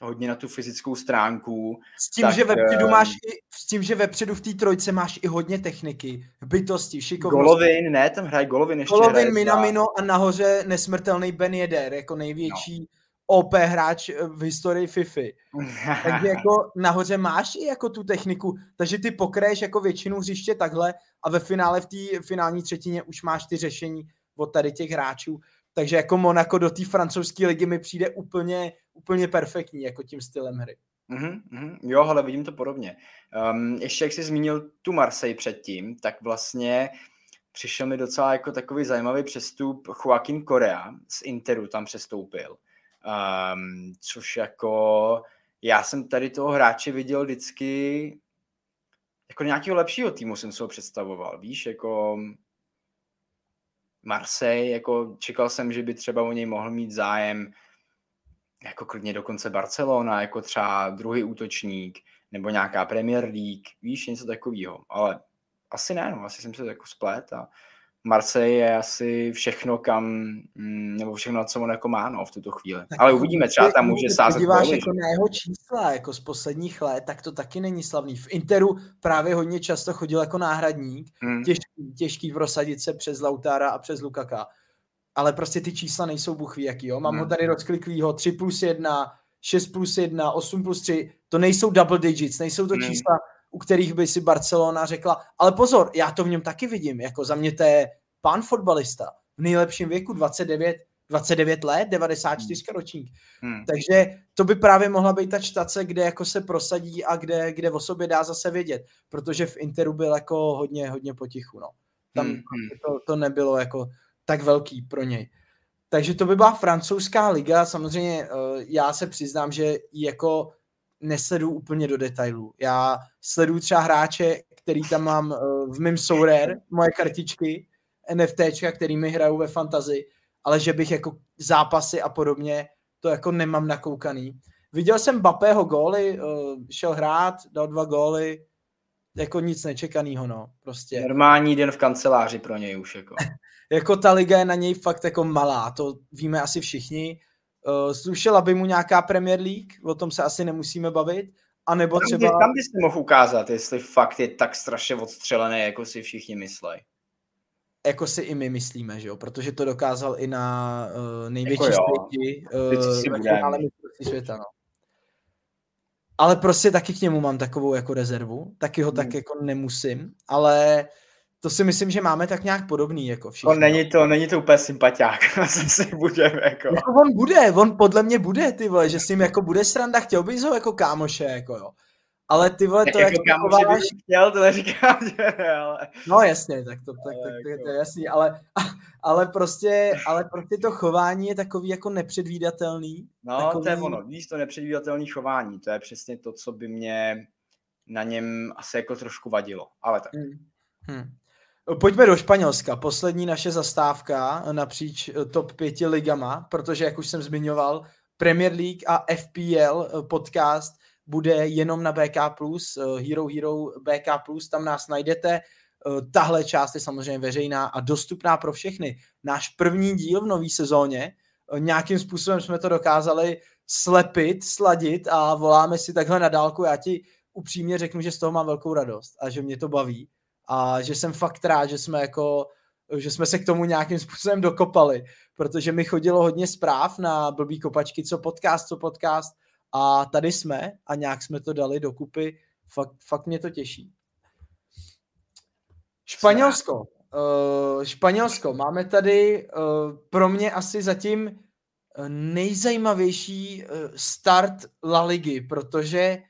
hodně na tu fyzickou stránku. S tím, tak, že vepředu máš i, s tím, že vepředu v té trojce máš i hodně techniky, bytosti, šikovnosti. Golovin, ne, tam hraje Golovin ještě Golovin, hraje Minamino a nahoře nesmrtelný Ben Yedder, jako největší no. OP hráč eh, v historii FIFA. takže jako nahoře máš i jako tu techniku, takže ty pokraješ jako většinu hřiště takhle a ve finále v té finální třetině už máš ty řešení od tady těch hráčů. Takže jako Monaco do té francouzské ligy mi přijde úplně, úplně perfektní jako tím stylem hry. Mm-hmm. Jo, ale vidím to podobně. Um, ještě jak jsi zmínil tu Marseille předtím, tak vlastně přišel mi docela jako takový zajímavý přestup Joaquin Korea z Interu tam přestoupil. Um, což jako já jsem tady toho hráče viděl vždycky jako nějakého lepšího týmu jsem se ho představoval, víš, jako Marseille, jako čekal jsem, že by třeba o něj mohl mít zájem jako klidně dokonce Barcelona, jako třeba druhý útočník, nebo nějaká Premier League, víš, něco takového, ale asi ne, no, asi jsem se jako splet a Marseille je asi všechno, kam, mm, nebo všechno, co on jako má no, v tuto chvíli. Tak Ale uvidíme, třeba tam může sázet. Podíváš jako na jeho čísla jako z posledních let, tak to taky není slavný. V Interu právě hodně často chodil jako náhradník, hmm. těžký, těžký prosadit se přes Lautára a přes Lukaka. Ale prostě ty čísla nejsou buchví jaký, jo. Mám hmm. ho tady rozkliklýho 3 plus 1, 6 plus 1, 8 plus 3, to nejsou double digits, nejsou to hmm. čísla, u kterých by si Barcelona řekla, ale pozor, já to v něm taky vidím, jako za mě to je pán fotbalista v nejlepším věku, 29, 29 let, 94 hmm. ročník. Hmm. Takže to by právě mohla být ta čtace, kde jako se prosadí a kde, kde o sobě dá zase vědět, protože v Interu byl jako hodně, hodně potichu, no. Tam hmm. to, to nebylo jako tak velký pro něj. Takže to by byla francouzská liga, samozřejmě eh, já se přiznám, že jako nesledu úplně do detailů. Já sleduju třeba hráče, který tam mám eh, v mém Sourer, moje kartičky, NFTčka, kterými hrajou ve fantazi, ale že bych jako zápasy a podobně, to jako nemám nakoukaný. Viděl jsem Bapého góly, eh, šel hrát, dal dva góly, jako nic nečekaného, no, prostě. Normální den v kanceláři pro něj už, jako. jako ta liga je na něj fakt jako malá, to víme asi všichni, Uh, slušela by mu nějaká Premier League, o tom se asi nemusíme bavit, a nebo tam třeba... By, tam bys mohl ukázat, jestli fakt je tak strašně odstřelený, jako si všichni myslí. Jako si i my myslíme, že jo? Protože to dokázal i na uh, největší jako stage uh, světa, no. Ale prostě taky k němu mám takovou jako rezervu, taky ho hmm. tak jako nemusím, ale to si myslím, že máme tak nějak podobný, jako všichni. On není to, není to úplně sympatiák, si budeme, jako. jako. on bude, on podle mě bude, ty vole, že s ním jako bude sranda, chtěl bys ho jako kámoše, jako jo. Ale ty vole, to jako jak kámoše bych chtěl, to neříkám, že ne, ale... No jasně, tak to, tak, tak, tak, to je jako- jasný, ale, ale prostě, ale prostě to chování je takový jako nepředvídatelný. No, takový... to je ono, víš, to nepředvídatelný chování, to je přesně to, co by mě na něm asi jako trošku vadilo, ale tak. Hmm. Hmm. Pojďme do Španělska. Poslední naše zastávka napříč eh, top pěti ligama, protože, jak už jsem zmiňoval, Premier League a FPL eh, podcast bude jenom na BK+, eh, Hero Hero BK+, tam nás najdete. Tahle část je samozřejmě veřejná a dostupná pro všechny. Náš první díl v nové sezóně, nějakým způsobem jsme to dokázali slepit, sladit a voláme si takhle na dálku. Já ti upřímně řeknu, že z toho mám velkou radost a že mě to baví a že jsem fakt rád, že jsme jako že jsme se k tomu nějakým způsobem dokopali, protože mi chodilo hodně zpráv na blbý kopačky, co podcast, co podcast a tady jsme a nějak jsme to dali dokupy, fakt, fakt mě to těší. Španělsko. Uh, Španělsko. Máme tady uh, pro mě asi zatím uh, nejzajímavější uh, start La Ligy, protože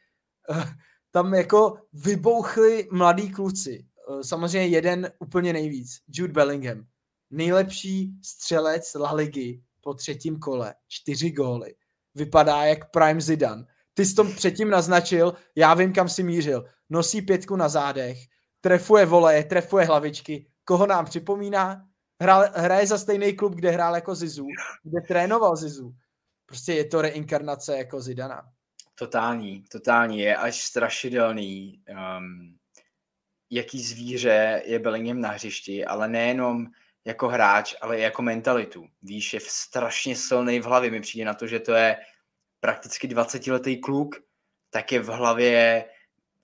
uh, tam jako vybouchli mladí kluci. Eh, samozřejmě jeden úplně nejvíc, Jude Bellingham. Nejlepší střelec La Ligy po třetím kole, čtyři góly. Vypadá jak Prime Zidane. Ty jsi to předtím naznačil, já vím, kam si mířil. Nosí pětku na zádech, trefuje voleje, trefuje hlavičky. Koho nám připomíná? Hrál, hraje za stejný klub, kde hrál jako Zizu, kde trénoval Zizu. Prostě je to reinkarnace jako Zidana. Totální, totální, je až strašidelný. Um, jaký zvíře je Bellingham na hřišti, ale nejenom jako hráč, ale i jako mentalitu. Víš, je strašně silný v hlavě. Mi přijde na to, že to je prakticky 20-letý kluk, tak je v hlavě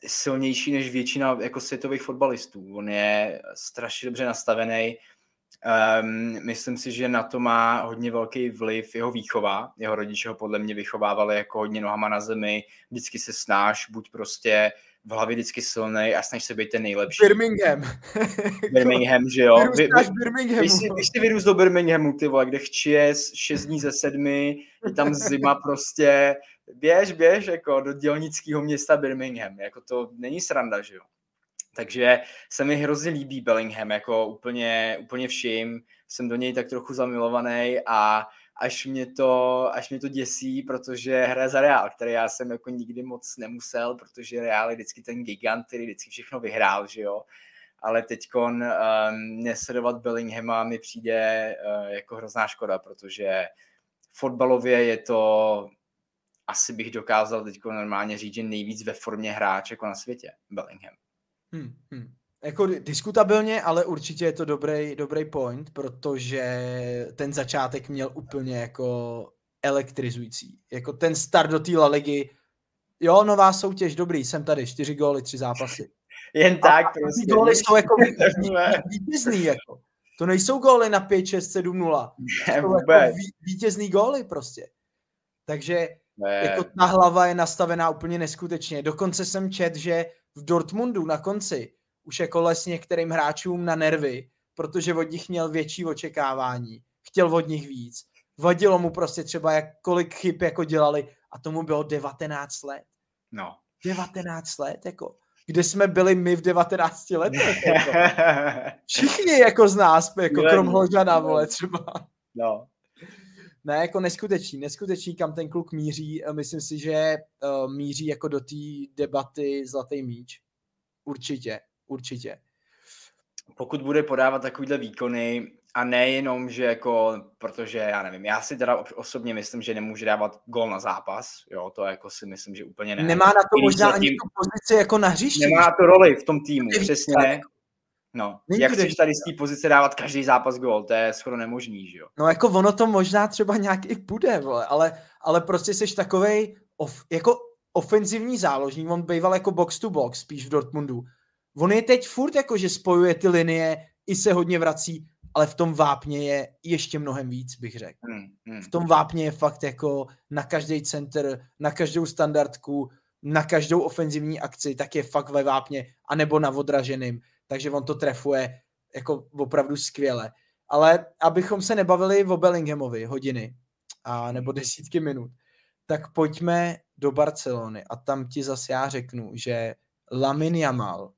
silnější než většina jako světových fotbalistů. On je strašně dobře nastavený. Um, myslím si, že na to má hodně velký vliv jeho výchova. Jeho rodiče ho podle mě vychovávali jako hodně nohama na zemi. Vždycky se snáš, buď prostě v hlavě vždycky silný a snaž se být ten nejlepší. Birmingham. Birmingham, že jo? Vy, vy. Když si, když si vyrůst do Birminghamu, ty vole, kde chčije 6 dní ze sedmi, je tam zima prostě, běž, běž, jako do dělnického města Birmingham, jako to není sranda, že jo? Takže se mi hrozně líbí Bellingham, jako úplně, úplně vším, jsem do něj tak trochu zamilovaný a až mě to, až mě to děsí, protože hraje za Real, který já jsem jako nikdy moc nemusel, protože Real je vždycky ten gigant, který vždycky všechno vyhrál, že jo. Ale teď um, nesledovat Bellinghama mi přijde uh, jako hrozná škoda, protože fotbalově je to, asi bych dokázal teď normálně říct, že nejvíc ve formě hráč jako na světě, Bellingham. Hmm, hmm jako diskutabilně, ale určitě je to dobrý, dobrý point, protože ten začátek měl úplně jako elektrizující. Jako ten start do té La Ligy, jo, nová soutěž, dobrý, jsem tady, čtyři góly, tři zápasy. Jen tak, a prostě. góly jsou jako vítězný, jako. To nejsou góly na 5, 6, 7, 0. Ne, to jako vítězný góly prostě. Takže ne. jako ta hlava je nastavená úplně neskutečně. Dokonce jsem čet, že v Dortmundu na konci už jako les některým hráčům na nervy, protože od nich měl větší očekávání, chtěl od nich víc. Vadilo mu prostě třeba, jak kolik chyb jako dělali a tomu bylo 19 let. No. 19 let, jako. Kde jsme byli my v 19 letech, jako. Všichni jako z nás, jako krom Hložana, vole, třeba. No. Ne, jako neskutečný, neskutečný, kam ten kluk míří. Myslím si, že uh, míří jako do té debaty Zlatý míč. Určitě určitě. Pokud bude podávat takovýhle výkony a nejenom, že jako, protože já nevím, já si teda osobně myslím, že nemůže dávat gol na zápas, jo, to jako si myslím, že úplně ne. Nemá na to možná ani tu pozici jako na hřišti. Nemá na to roli v tom týmu, přesně. No, Není jak chceš tady z té pozice dávat každý zápas gol, to je skoro nemožný, že jo? No jako ono to možná třeba nějak i půjde, vole, ale, ale prostě jsi takovej of, jako ofenzivní záložník, on býval jako box to box spíš v Dortmundu. On je teď furt jako, že spojuje ty linie, i se hodně vrací, ale v tom vápně je ještě mnohem víc, bych řekl. Hmm, hmm. V tom vápně je fakt jako na každý center, na každou standardku, na každou ofenzivní akci, tak je fakt ve vápně, anebo na odraženým. Takže on to trefuje jako opravdu skvěle. Ale abychom se nebavili o Bellinghamovi hodiny, a, nebo desítky minut, tak pojďme do Barcelony a tam ti zase já řeknu, že Lamin Jamal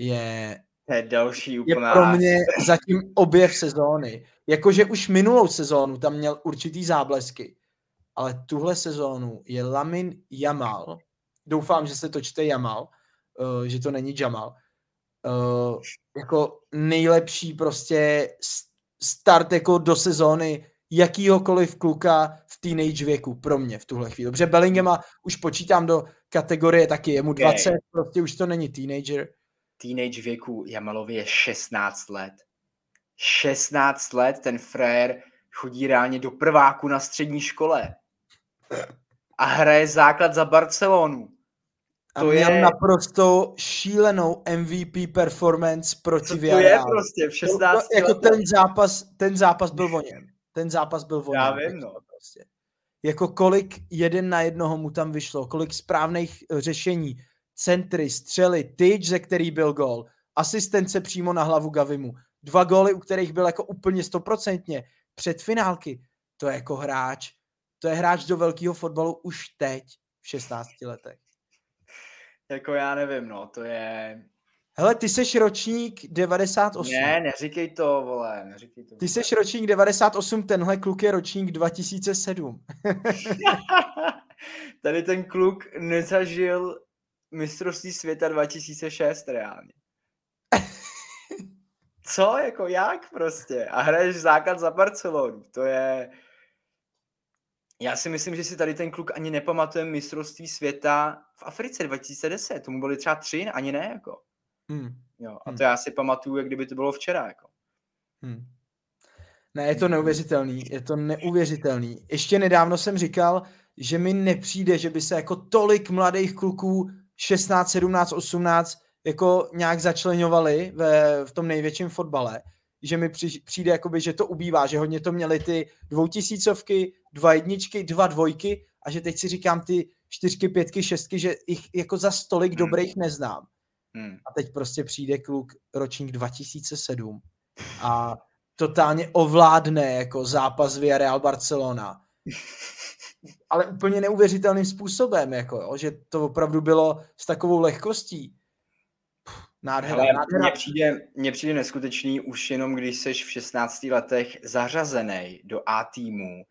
je to je další úplná... Je pro mě zatím objev sezóny. Jakože už minulou sezónu tam měl určitý záblesky, ale tuhle sezónu je Lamin Jamal, doufám, že se to čte Jamal, uh, že to není Jamal, uh, jako nejlepší prostě start jako do sezóny jakýhokoliv kluka v teenage věku pro mě v tuhle chvíli. Dobře, Bellingema už počítám do kategorie taky, je mu 20, okay. prostě už to není teenager, teenage věku Jamalovi je 16 let. 16 let ten frér chodí reálně do prváku na střední škole a hraje základ za Barcelonu. To a měl je... naprosto šílenou MVP performance proti Co to je prostě v 16 to, to, jako ten zápas, ten zápas byl o něm. Ten zápas byl o něm. Já vím, no. Prostě. Jako kolik jeden na jednoho mu tam vyšlo, kolik správných řešení, centry, střely, tyč, ze který byl gol, asistence přímo na hlavu Gavimu, dva góly, u kterých byl jako úplně stoprocentně, před finálky, to je jako hráč, to je hráč do velkého fotbalu už teď, v 16 letech. Jako já nevím, no, to je... Hele, ty seš ročník 98. Ne, neříkej to, vole, neříkej to. Ty seš ročník 98, tenhle kluk je ročník 2007. Tady ten kluk nezažil mistrovství světa 2006 reálně. Co? Jako jak prostě? A hraješ základ za Barcelonu. To je... Já si myslím, že si tady ten kluk ani nepamatuje mistrovství světa v Africe 2010. Tomu byly třeba tři, ani ne, jako. Hmm. Jo, a hmm. to hmm. já si pamatuju, jak kdyby to bylo včera, jako. Hmm. Ne, je to neuvěřitelný, je to neuvěřitelný. Ještě nedávno jsem říkal, že mi nepřijde, že by se jako tolik mladých kluků 16, 17, 18 jako nějak začlenovali ve, v tom největším fotbale, že mi při, přijde, jakoby, že to ubývá, že hodně to měli ty dvoutisícovky, dva jedničky, dva dvojky a že teď si říkám ty čtyřky, pětky, šestky, že jich jako za stolik hmm. dobrých neznám. Hmm. A teď prostě přijde kluk ročník 2007 a totálně ovládne jako zápas Real Barcelona ale úplně neuvěřitelným způsobem, jako, jo, že to opravdu bylo s takovou lehkostí. nádhera, nádhera. Mně přijde, mně přijde neskutečný už jenom, když jsi v 16 letech zařazený do A týmu,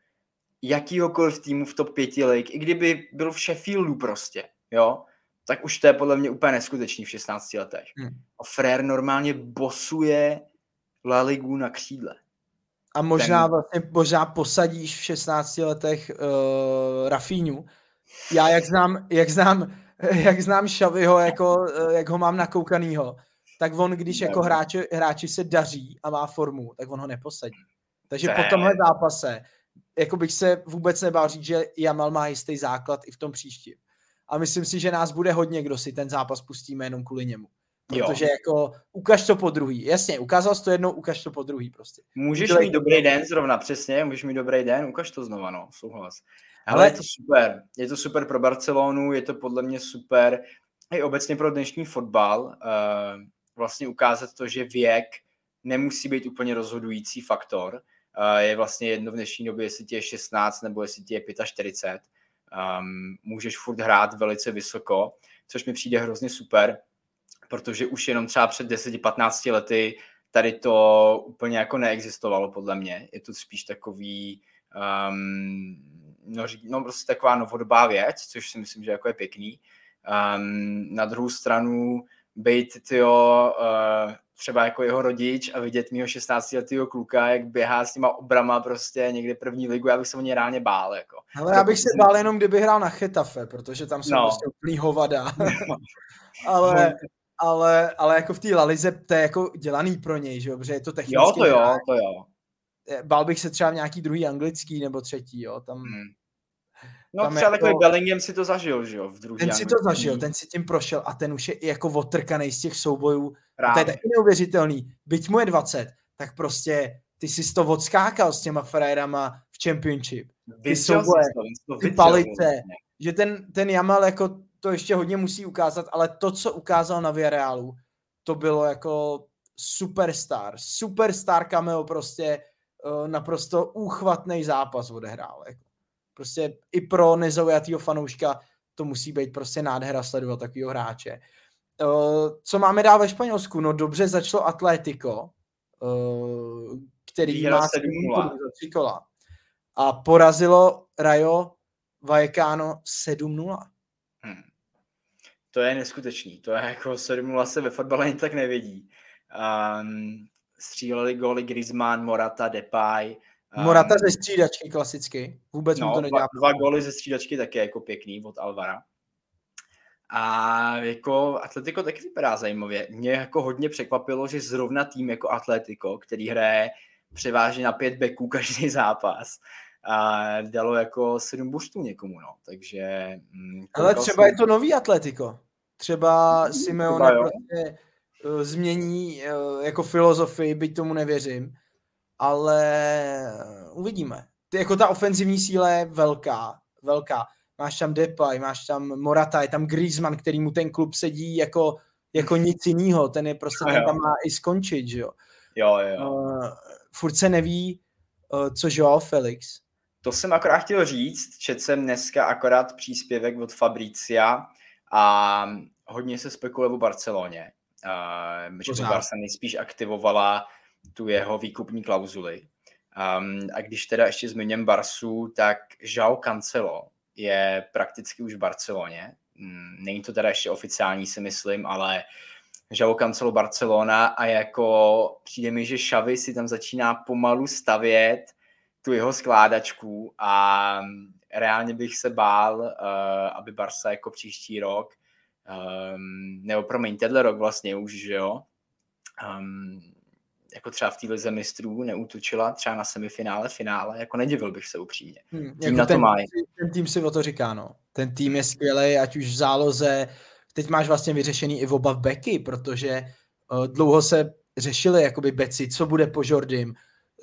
jakýhokoliv týmu v top 5 lig, i kdyby byl v Sheffieldu prostě, jo, tak už to je podle mě úplně neskutečný v 16 letech. Hmm. A Frér normálně bosuje La Ligu na křídle. A možná ten... vlastně možná posadíš v 16 letech uh, Rafíňu. Já jak znám, jak znám, jak znám Šavyho, jako, uh, jak ho mám nakoukanýho, tak on, když jako hráči, hráči se daří a má formu, tak on ho neposadí. Takže ne. po tomhle zápase jako bych se vůbec nebál říct, že Jamal má jistý základ i v tom příštím. A myslím si, že nás bude hodně, kdo si ten zápas pustíme jenom kvůli němu. Protože jo. jako ukaž to po druhý. Jasně, ukázal jsi to jednou, ukaž to po druhý prostě. Můžeš mít dobrý den zrovna, přesně, můžeš mít dobrý den, ukaž to znova, no, souhlas. Ale je to super, je to super pro Barcelonu, je to podle mě super i obecně pro dnešní fotbal, uh, vlastně ukázat to, že věk nemusí být úplně rozhodující faktor. Uh, je vlastně jedno v dnešní době, jestli ti je 16 nebo jestli ti je 45. Um, můžeš furt hrát velice vysoko, což mi přijde hrozně super protože už jenom třeba před 10-15 lety tady to úplně jako neexistovalo podle mě. Je to spíš takový, um, no, no prostě taková novodobá věc, což si myslím, že jako je pěkný. Um, na druhou stranu být tyjo, uh, třeba jako jeho rodič a vidět mýho 16 letého kluka, jak běhá s těma obrama prostě někde první ligu, já bych se o ně reálně bál. Jako. Ale já bych se bál jenom, kdyby hrál na Chetafe, protože tam jsou no. prostě úplný hovada. No. Ale ale, ale jako v té Lalize to je jako dělaný pro něj, že jo, protože je to technicky. Jo, to jo, to jo. Bál bych se třeba v nějaký druhý anglický nebo třetí, jo, tam... Hmm. No tam třeba jako... takový Bellingham si to zažil, že jo, v druhý Ten si to zažil, ten si tím prošel a ten už je i jako otrkaný z těch soubojů. Právě. To je taky neuvěřitelný. Byť mu je 20, tak prostě ty jsi to odskákal s těma frajerama v Championship. Ty souboje, ty palice, že ten, ten Jamal jako to ještě hodně musí ukázat, ale to, co ukázal na Villarrealu, to bylo jako superstar, superstar cameo prostě uh, naprosto úchvatný zápas odehrál. Jako. Prostě i pro nezaujatýho fanouška to musí být prostě nádhera sledovat takového hráče. Uh, co máme dál ve Španělsku? No dobře začalo Atletico, uh, který Výhra má 7 tři kola. A porazilo Rayo Vallecano 7-0. To je neskutečný. To je jako 7-0 se ve fotbale jen tak nevědí. Um, stříleli góly Griezmann, Morata, Depay. Um, Morata ze střídačky klasicky. Vůbec no, mu to nedělá. Dva, dva góly ze střídačky taky jako pěkný od Alvara. A jako Atletico taky vypadá zajímavě. Mě jako hodně překvapilo, že zrovna tým jako Atletico, který hraje převážně na pět beků každý zápas, a dalo jako sedm boostů někomu, no. Takže... Mm, Ale třeba jsem... je to nový Atletico. Třeba mm, Simeone prostě uh, změní uh, jako filozofii, byť tomu nevěřím, ale uvidíme. Ty, jako ta ofenzivní síla je velká, velká. Máš tam Depay, máš tam Morata, je tam Griezmann, který mu ten klub sedí jako, jako nic jiného. Ten je prostě, ten tam má i skončit, že jo. Jo, jo. Uh, furt se neví, uh, co Joao Felix. To jsem akorát chtěl říct, četl jsem dneska akorát příspěvek od Fabricia a hodně se spekuluje o Barceloně, uh, že Barca nejspíš aktivovala tu jeho výkupní klauzuli. Um, a když teda ještě zmiňujem Barsu, tak Joao Cancelo je prakticky už v Barceloně. Mm, není to teda ještě oficiální, si myslím, ale Joao Cancelo Barcelona a jako přijde mi, že Xavi si tam začíná pomalu stavět tu jeho skládačku a reálně bych se bál, uh, aby Barca jako příští rok, um, nebo promiň, tenhle rok vlastně už, že jo, um, jako třeba v té lize mistrů neútočila třeba na semifinále, finále, jako nedivil bych se upřímně. Hmm, tým jako na to ten, má. Ten tým si o to říká, no. Ten tým je skvělý, ať už v záloze, teď máš vlastně vyřešený i oba beky, protože uh, dlouho se řešili jakoby beci, co bude po Jordym,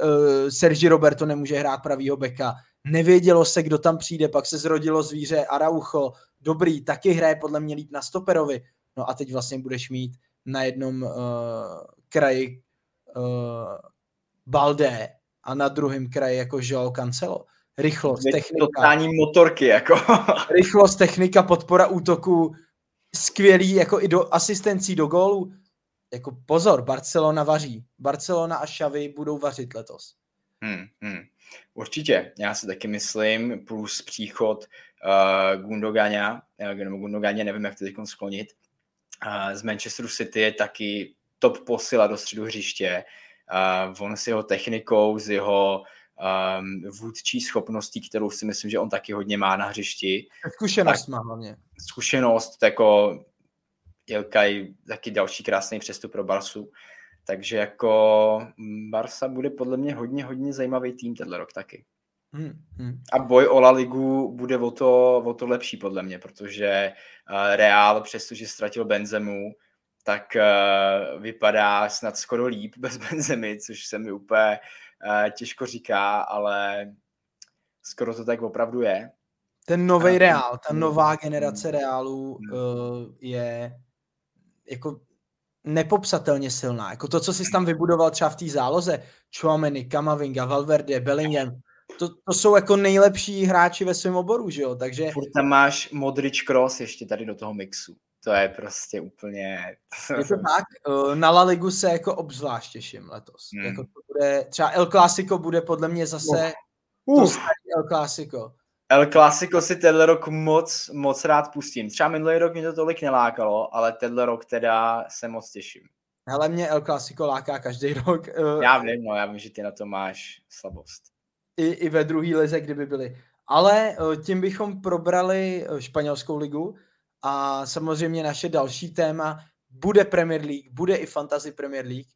uh, Sergi Roberto nemůže hrát pravýho beka, nevědělo se, kdo tam přijde, pak se zrodilo zvíře Araucho, dobrý, taky hraje podle mě líp na stoperovi, no a teď vlastně budeš mít na jednom uh, kraji uh, Balde a na druhém kraji jako Joao Cancelo. Rychlost, Teď technika. Totální motorky, jako. rychlost, technika, podpora útoku, skvělý, jako i do asistencí do gólu jako pozor, Barcelona vaří. Barcelona a Xavi budou vařit letos. Hmm, hmm. Určitě, já si taky myslím, plus příchod uh, Gundogania, uh, nebo Gundoganě, nevím, jak to teď sklonit, uh, z Manchesteru City je taky top posila do středu hřiště. Uh, on s jeho technikou, s jeho um, vůdčí schopností, kterou si myslím, že on taky hodně má na hřišti. Zkušenost tak, má hlavně. Zkušenost, jako Ilkay taky další krásný přestup pro Barsu. Takže jako Barsa bude podle mě hodně, hodně zajímavý tým tenhle rok taky. Hmm, hmm. A boj o La Ligu bude o to, o to lepší podle mě, protože uh, Real, přestože ztratil Benzemu, tak uh, vypadá snad skoro líp bez Benzemy, což se mi úplně uh, těžko říká, ale skoro to tak opravdu je. Ten nový Real, ta nová generace Realů uh, je jako nepopsatelně silná. Jako to, co jsi tam vybudoval třeba v té záloze, Chouameni, Kamavinga, Valverde, Bellingham, to, to jsou jako nejlepší hráči ve svém oboru, že jo, takže... Furt tam máš Modrič Cross ještě tady do toho mixu. To je prostě úplně... Je to tak, eh, na La Ligu se jako obzvlášť těším letos. Hmm. Jako to bude, třeba El Clásico bude podle mě zase uh. to El Clásico. El Clasico si tenhle rok moc, moc rád pustím. Třeba minulý rok mě to tolik nelákalo, ale tenhle rok teda se moc těším. Hele, mě El Clasico láká každý rok. Eh, já vím, no, já vím, že ty na to máš slabost. I, i ve druhé lize, kdyby byly. Ale eh, tím bychom probrali eh, španělskou ligu a samozřejmě naše další téma bude Premier League, bude i Fantasy Premier League.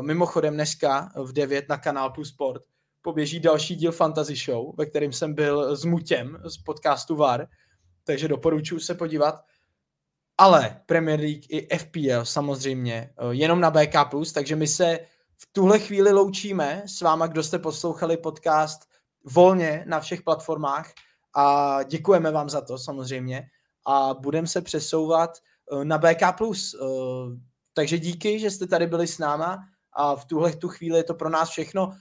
Mimochodem dneska v 9 na kanál Plus Sport poběží další díl Fantasy Show, ve kterém jsem byl s Mutěm z podcastu VAR, takže doporučuji se podívat. Ale Premier League i FPL samozřejmě uh, jenom na BK+, takže my se v tuhle chvíli loučíme s váma, kdo jste poslouchali podcast volně na všech platformách a děkujeme vám za to samozřejmě a budeme se přesouvat eh, na BK+. Eh, takže díky, že jste tady byli s náma a v tuhle tu chvíli je to pro nás všechno.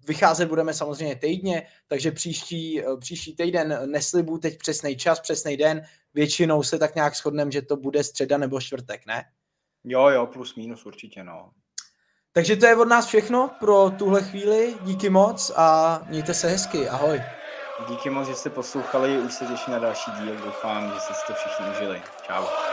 Eh, vycházet budeme samozřejmě týdně, takže příští, příští týden neslibuju teď přesný čas, přesný den. Většinou se tak nějak shodneme, že to bude středa nebo čtvrtek, ne? Jo, jo, plus minus určitě, no. Takže to je od nás všechno pro tuhle chvíli. Díky moc a mějte se hezky. Ahoj. Díky moc, že jste poslouchali, už se těším na další díl, doufám, že jste si to všichni užili. Čau.